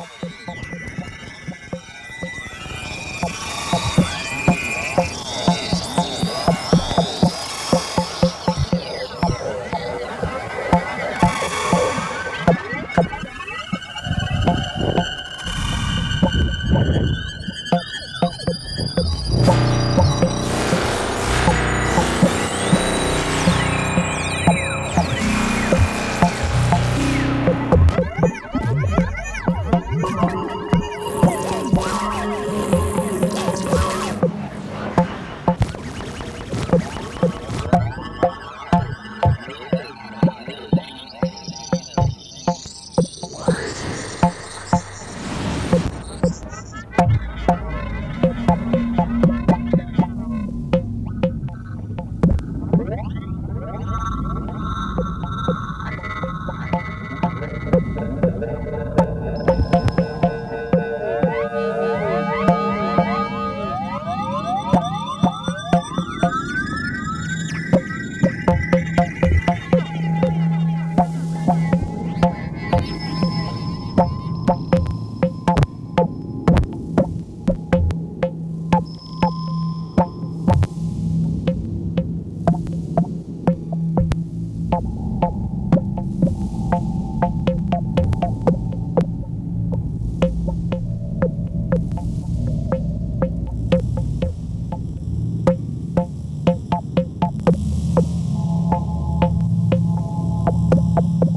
Come you